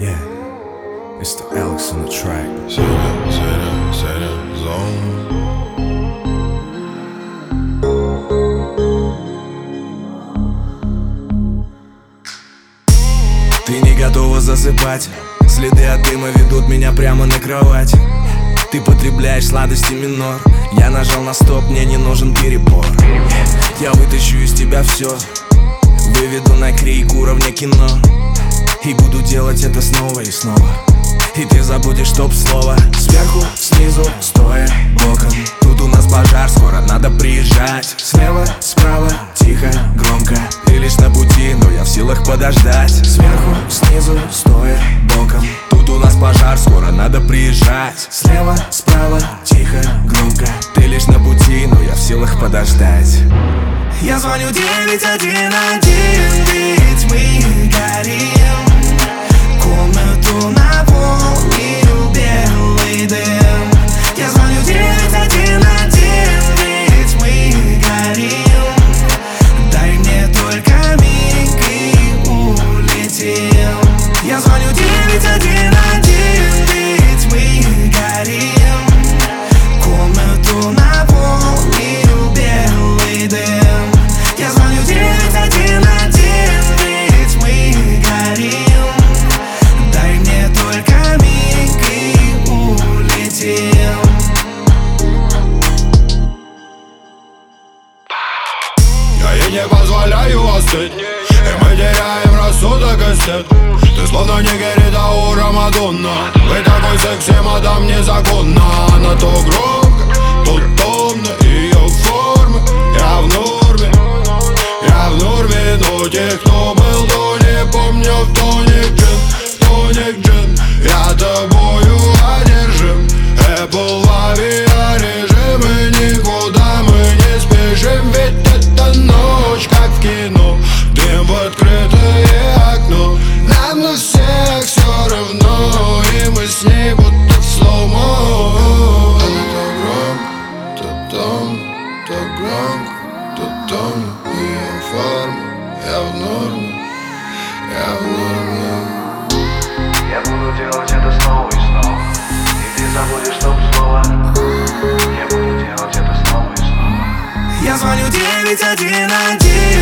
It's the Alex on the track. Серия, серия, серия, зон. Ты не готова засыпать. Следы от дыма ведут меня прямо на кровать. Ты потребляешь сладости минор. Я нажал на стоп, мне не нужен перебор. Я вытащу из тебя все Выведу на крик уровня кино И буду делать это снова и снова. И ты забудешь топ-слово Сверху, снизу, стоя, боком. Тут у нас пожар, скоро надо приезжать. Слева, справа, тихо, громко. Ты лишь на пути, но я в силах подождать. Сверху, снизу, стоя, боком. Тут у нас пожар, скоро надо приезжать. Слева, справа, тихо, громко. Ты лишь на пути, но я в силах подождать. Я звоню 911, Ей не позволяю остыть. И мы теряем рассудок и стыд. Ты словно не Герита у Рамадонна Вы такой секси, мадам, незаконно. Она то громко, то томно. Ее формы, я в норме. Я в норме, но тех, кто был до не помню В тоник джин, тоник джин. Я тобою То громко, то томно Ее форма, я в норме Я в норме Я буду делать это снова и снова И ты забудешь топ-слово Я буду делать это снова и снова Я звоню 911,